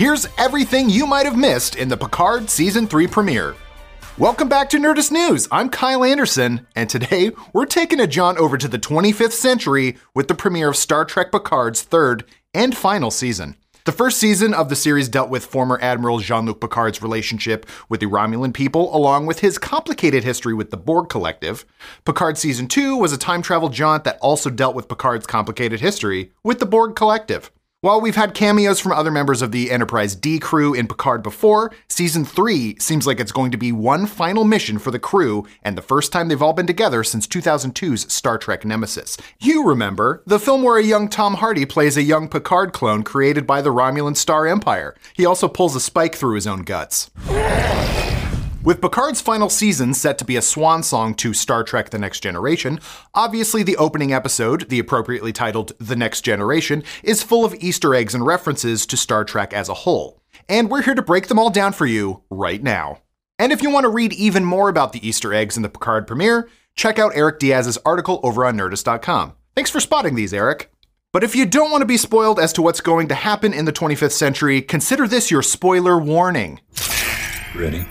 Here's everything you might have missed in the Picard Season 3 premiere. Welcome back to Nerdist News. I'm Kyle Anderson, and today we're taking a jaunt over to the 25th century with the premiere of Star Trek Picard's third and final season. The first season of the series dealt with former Admiral Jean Luc Picard's relationship with the Romulan people, along with his complicated history with the Borg Collective. Picard Season 2 was a time travel jaunt that also dealt with Picard's complicated history with the Borg Collective. While we've had cameos from other members of the Enterprise D crew in Picard before, season 3 seems like it's going to be one final mission for the crew, and the first time they've all been together since 2002's Star Trek Nemesis. You remember, the film where a young Tom Hardy plays a young Picard clone created by the Romulan Star Empire. He also pulls a spike through his own guts. With Picard's final season set to be a swan song to Star Trek The Next Generation, obviously the opening episode, the appropriately titled The Next Generation, is full of Easter eggs and references to Star Trek as a whole. And we're here to break them all down for you right now. And if you want to read even more about the Easter eggs in the Picard premiere, check out Eric Diaz's article over on Nerdist.com. Thanks for spotting these, Eric. But if you don't want to be spoiled as to what's going to happen in the 25th century, consider this your spoiler warning. Ready?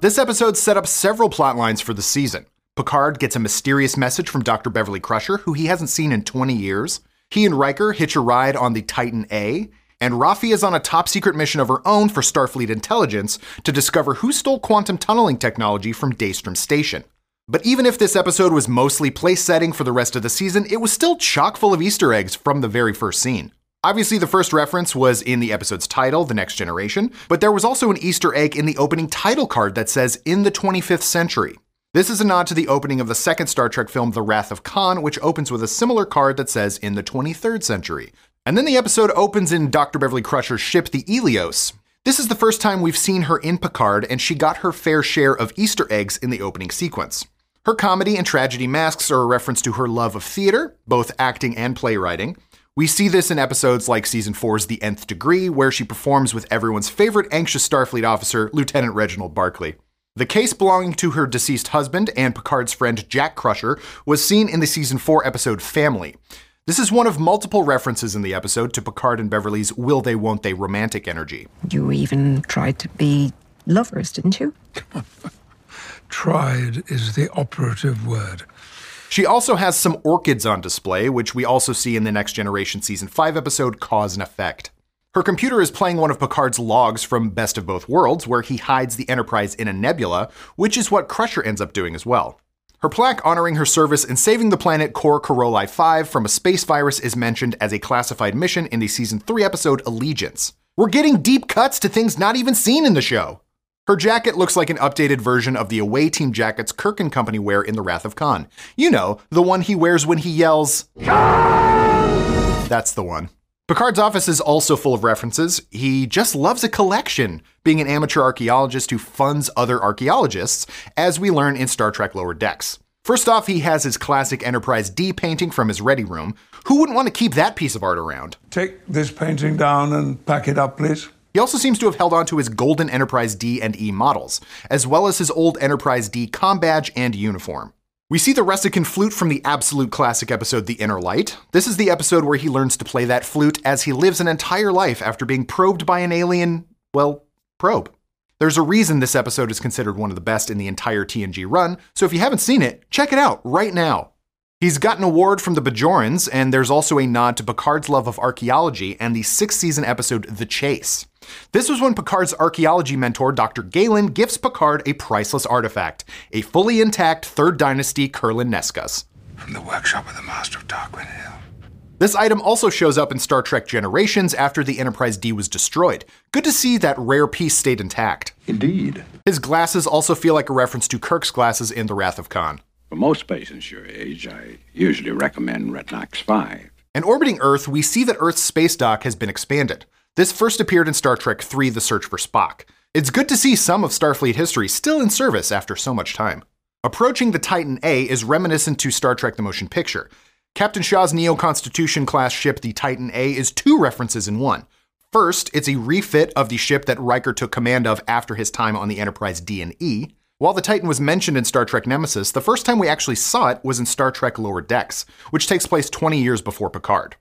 This episode set up several plot lines for the season. Picard gets a mysterious message from Dr. Beverly Crusher, who he hasn't seen in 20 years. He and Riker hitch a ride on the Titan A, and Raffi is on a top secret mission of her own for Starfleet intelligence to discover who stole quantum tunneling technology from Daystrom Station. But even if this episode was mostly place setting for the rest of the season, it was still chock full of Easter eggs from the very first scene. Obviously, the first reference was in the episode's title, The Next Generation, but there was also an Easter egg in the opening title card that says, In the 25th Century. This is a nod to the opening of the second Star Trek film, The Wrath of Khan, which opens with a similar card that says, In the 23rd Century. And then the episode opens in Dr. Beverly Crusher's ship, the Eleos. This is the first time we've seen her in Picard, and she got her fair share of Easter eggs in the opening sequence. Her comedy and tragedy masks are a reference to her love of theater, both acting and playwriting. We see this in episodes like Season 4's The Nth Degree, where she performs with everyone's favorite anxious Starfleet officer, Lieutenant Reginald Barclay. The case belonging to her deceased husband and Picard's friend Jack Crusher was seen in the Season 4 episode Family. This is one of multiple references in the episode to Picard and Beverly's will they won't they romantic energy. You even tried to be lovers, didn't you? Tried is the operative word. She also has some orchids on display, which we also see in the Next Generation Season 5 episode Cause and Effect. Her computer is playing one of Picard's logs from Best of Both Worlds, where he hides the Enterprise in a nebula, which is what Crusher ends up doing as well. Her plaque honoring her service in saving the planet Core Corolli 5 from a space virus is mentioned as a classified mission in the Season 3 episode Allegiance. We're getting deep cuts to things not even seen in the show. Her jacket looks like an updated version of the away team jackets Kirk and company wear in The Wrath of Khan. You know, the one he wears when he yells, Khan! That's the one. Picard's office is also full of references. He just loves a collection, being an amateur archaeologist who funds other archaeologists, as we learn in Star Trek Lower Decks. First off, he has his classic Enterprise D painting from his ready room. Who wouldn't want to keep that piece of art around? Take this painting down and pack it up, please. He also seems to have held on to his golden Enterprise D and E models, as well as his old Enterprise D com badge and uniform. We see the Ressikan flute from the absolute classic episode The Inner Light. This is the episode where he learns to play that flute as he lives an entire life after being probed by an alien, well, probe. There's a reason this episode is considered one of the best in the entire TNG run, so if you haven't seen it, check it out right now. He's got an award from the Bajorans, and there's also a nod to Picard's love of archaeology and the sixth season episode The Chase. This was when Picard's archaeology mentor, Dr. Galen, gifts Picard a priceless artifact, a fully intact Third Dynasty Kurlan Naiskos. From the workshop of the Master of Tarquin Hill. This item also shows up in Star Trek Generations after the Enterprise D was destroyed. Good to see that rare piece stayed intact. Indeed. His glasses also feel like a reference to Kirk's glasses in The Wrath of Khan. For most patients your age, I usually recommend Retinox 5. In orbiting Earth, we see that Earth's space dock has been expanded. This first appeared in Star Trek III The Search for Spock. It's good to see some of Starfleet history still in service after so much time. Approaching the Titan A is reminiscent to Star Trek the Motion Picture. Captain Shaw's Neo Constitution class ship, the Titan A, is two references in one. First, it's a refit of the ship that Riker took command of after his time on the Enterprise D and E. While the Titan was mentioned in Star Trek Nemesis, the first time we actually saw it was in Star Trek Lower Decks, which takes place 20 years before Picard.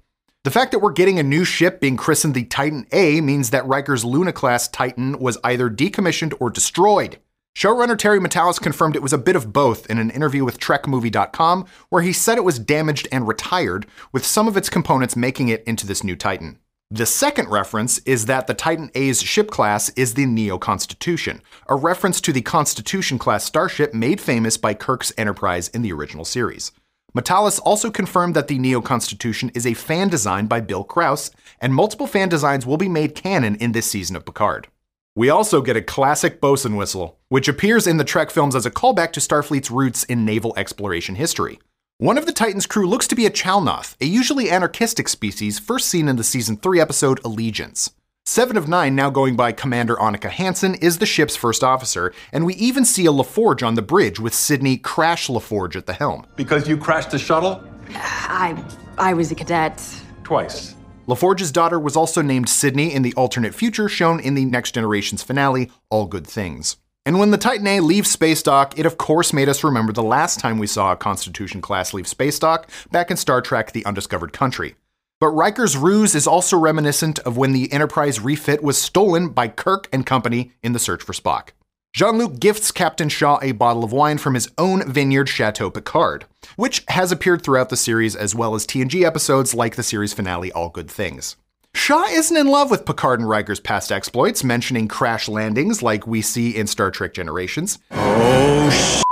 The fact that we're getting a new ship being christened the Titan A means that Riker's Luna class Titan was either decommissioned or destroyed. Showrunner Terry Matalas confirmed it was a bit of both in an interview with TrekMovie.com, where he said it was damaged and retired, with some of its components making it into this new Titan. The second reference is that the Titan A's ship class is the Neo Constitution, a reference to the Constitution class starship made famous by Kirk's Enterprise in the original series. Matalas also confirmed that the Neo Constitution is a fan design by Bill Krause, and multiple fan designs will be made canon in this season of Picard. We also get a classic bosun whistle, which appears in the Trek films as a callback to Starfleet's roots in naval exploration history. One of the Titan's crew looks to be a Chalnoth, a usually anarchistic species first seen in the season 3 episode Allegiance. Seven of Nine, now going by Commander Annika Hansen, is the ship's first officer, and we even see a LaForge on the bridge with Sidney Crash LaForge at the helm. Because you crashed the shuttle? I I was a cadet. Twice. LaForge's daughter was also named Sidney in the alternate future shown in the Next Generation's finale, All Good Things. And when the Titan A leaves space dock, it of course made us remember the last time we saw a Constitution class leave space dock back in Star Trek The Undiscovered Country. But Riker's ruse is also reminiscent of when the Enterprise refit was stolen by Kirk and company in the search for Spock. Jean Luc gifts Captain Shaw a bottle of wine from his own vineyard, Chateau Picard, which has appeared throughout the series as well as TNG episodes like the series finale All Good Things. Shaw isn't in love with Picard and Riker's past exploits, mentioning crash landings like we see in Star Trek Generations. Oh, sh-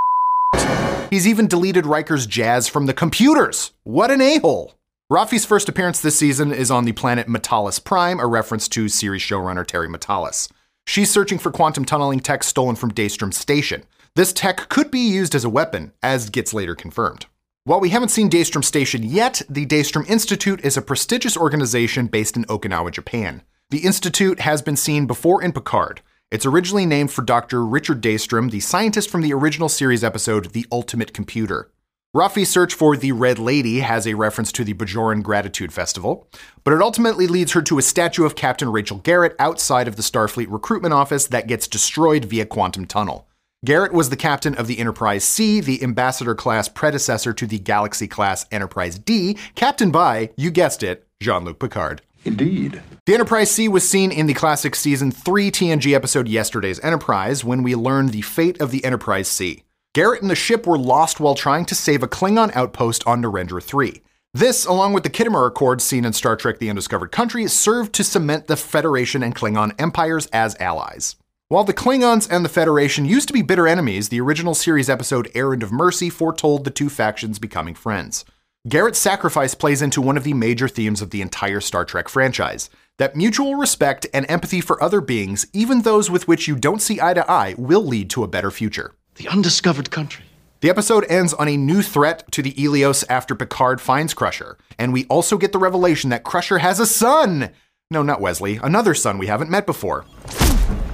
He's even deleted Riker's jazz from the computers. What an a hole! Raffi's first appearance this season is on the planet M'Talas Prime, a reference to series showrunner Terry Matalas. She's searching for quantum tunneling tech stolen from Daystrom Station. This tech could be used as a weapon, as gets later confirmed. While we haven't seen Daystrom Station yet, the Daystrom Institute is a prestigious organization based in Okinawa, Japan. The Institute has been seen before in Picard. It's originally named for Dr. Richard Daystrom, the scientist from the original series episode The Ultimate Computer. Raffi's search for the Red Lady has a reference to the Bajoran Gratitude Festival, but it ultimately leads her to a statue of Captain Rachel Garrett outside of the Starfleet recruitment office that gets destroyed via quantum tunnel. Garrett was the captain of the Enterprise C, the Ambassador class predecessor to the Galaxy class Enterprise D, captained by, you guessed it, Jean Luc Picard. indeed. The Enterprise C was seen in the classic season 3 TNG episode Yesterday's Enterprise when we learned the fate of the Enterprise C. Garrett and the ship were lost while trying to save a Klingon outpost on Narendra 3. This, along with the Khitomer Accords seen in Star Trek The Undiscovered Country, served to cement the Federation and Klingon empires as allies. While the Klingons and the Federation used to be bitter enemies, the original series episode Errand of Mercy foretold the two factions becoming friends. Garrett's sacrifice plays into one of the major themes of the entire Star Trek franchise that mutual respect and empathy for other beings, even those with which you don't see eye to eye, will lead to a better future. The undiscovered country. The episode ends on a new threat to the Eleos after Picard finds Crusher, and we also get the revelation that Crusher has a son! No, not Wesley, another son we haven't met before.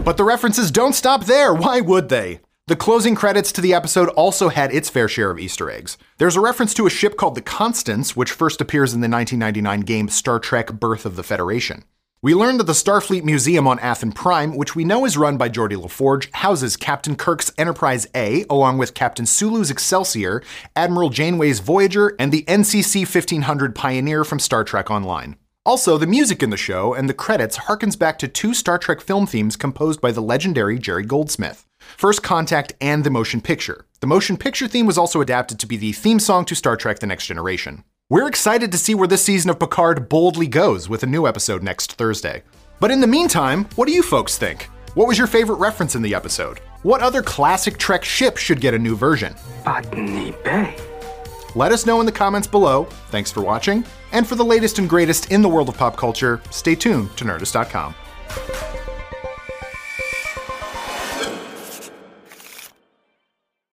But the references don't stop there, why would they? The closing credits to the episode also had its fair share of Easter eggs. There's a reference to a ship called the Constance, which first appears in the 1999 game Star Trek Birth of the Federation. We learned that the Starfleet Museum on Athan Prime, which we know is run by Geordi LaForge, houses Captain Kirk's Enterprise A, along with Captain Sulu's Excelsior, Admiral Janeway's Voyager, and the NCC 1500 Pioneer from Star Trek Online. Also, the music in the show and the credits harkens back to two Star Trek film themes composed by the legendary Jerry Goldsmith. First Contact and the motion picture. The motion picture theme was also adapted to be the theme song to Star Trek The Next Generation. We're excited to see where this season of Picard boldly goes with a new episode next Thursday. But in the meantime, what do you folks think? What was your favorite reference in the episode? What other classic Trek ship should get a new version? Botany Bay. Let us know in the comments below. Thanks for watching. And for the latest and greatest in the world of pop culture, stay tuned to Nerdist.com.